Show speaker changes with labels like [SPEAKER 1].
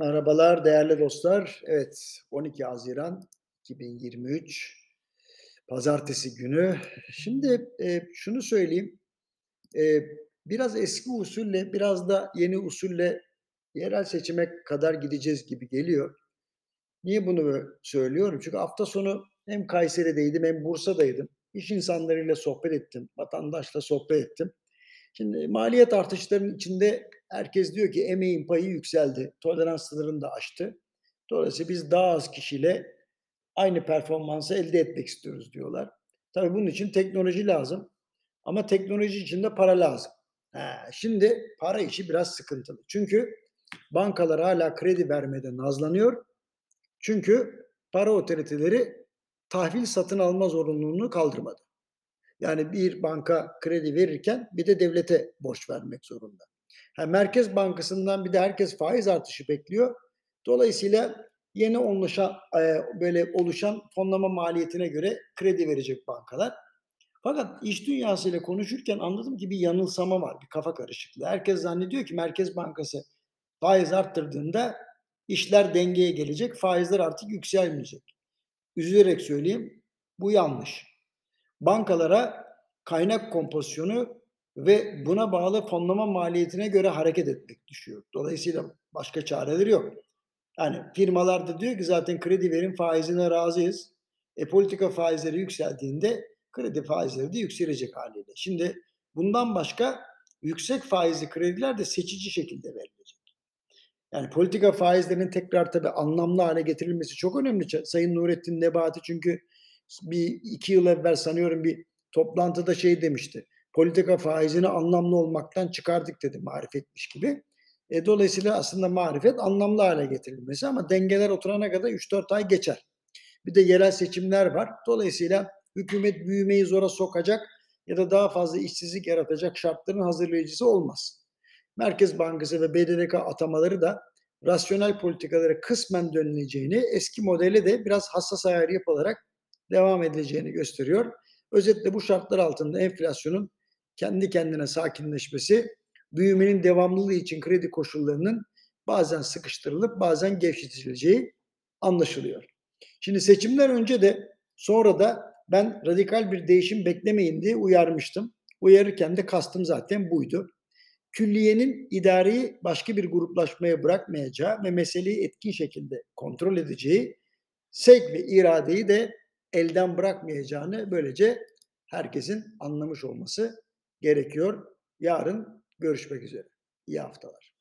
[SPEAKER 1] Merhabalar değerli dostlar. Evet, 12 Haziran 2023 Pazartesi günü. Şimdi e, şunu söyleyeyim. E, biraz eski usulle, biraz da yeni usulle yerel seçime kadar gideceğiz gibi geliyor. Niye bunu söylüyorum? Çünkü hafta sonu hem Kayseri'deydim hem Bursa'daydım. İş insanlarıyla sohbet ettim, vatandaşla sohbet ettim. Şimdi maliyet artışlarının içinde herkes diyor ki emeğin payı yükseldi, tolerans sınırını da aştı. Dolayısıyla biz daha az kişiyle aynı performansı elde etmek istiyoruz diyorlar. Tabii bunun için teknoloji lazım. Ama teknoloji için de para lazım. Ha, şimdi para işi biraz sıkıntılı. Çünkü bankalar hala kredi vermede nazlanıyor. Çünkü para otoriteleri tahvil satın alma zorunluluğunu kaldırmadı. Yani bir banka kredi verirken bir de devlete borç vermek zorunda. Yani Merkez Bankası'ndan bir de herkes faiz artışı bekliyor. Dolayısıyla yeni oluşan, böyle oluşan fonlama maliyetine göre kredi verecek bankalar. Fakat iş dünyasıyla konuşurken anladım ki bir yanılsama var, bir kafa karışıklığı. Herkes zannediyor ki Merkez Bankası faiz arttırdığında işler dengeye gelecek, faizler artık yükselmeyecek. Üzülerek söyleyeyim, bu yanlış bankalara kaynak kompozisyonu ve buna bağlı fonlama maliyetine göre hareket etmek düşüyor. Dolayısıyla başka çareleri yok. Yani firmalar da diyor ki zaten kredi verin faizine razıyız. E politika faizleri yükseldiğinde kredi faizleri de yükselecek haliyle. Şimdi bundan başka yüksek faizli krediler de seçici şekilde verilecek. Yani politika faizlerinin tekrar tabii anlamlı hale getirilmesi çok önemli. Sayın Nurettin Nebati çünkü bir iki yıl evvel sanıyorum bir toplantıda şey demişti. Politika faizini anlamlı olmaktan çıkardık dedi marifetmiş gibi. E, dolayısıyla aslında marifet anlamlı hale getirilmesi ama dengeler oturana kadar 3-4 ay geçer. Bir de yerel seçimler var. Dolayısıyla hükümet büyümeyi zora sokacak ya da daha fazla işsizlik yaratacak şartların hazırlayıcısı olmaz. Merkez Bankası ve BDDK atamaları da rasyonel politikalara kısmen dönüleceğini, eski modeli de biraz hassas ayar yapılarak devam edeceğini gösteriyor. Özetle bu şartlar altında enflasyonun kendi kendine sakinleşmesi, büyümenin devamlılığı için kredi koşullarının bazen sıkıştırılıp bazen gevşetileceği anlaşılıyor. Şimdi seçimler önce de sonra da ben radikal bir değişim beklemeyin diye uyarmıştım. Uyarırken de kastım zaten buydu. Külliyenin idareyi başka bir gruplaşmaya bırakmayacağı ve meseleyi etkin şekilde kontrol edeceği, sevk ve iradeyi de elden bırakmayacağını böylece herkesin anlamış olması gerekiyor. Yarın görüşmek üzere. İyi haftalar.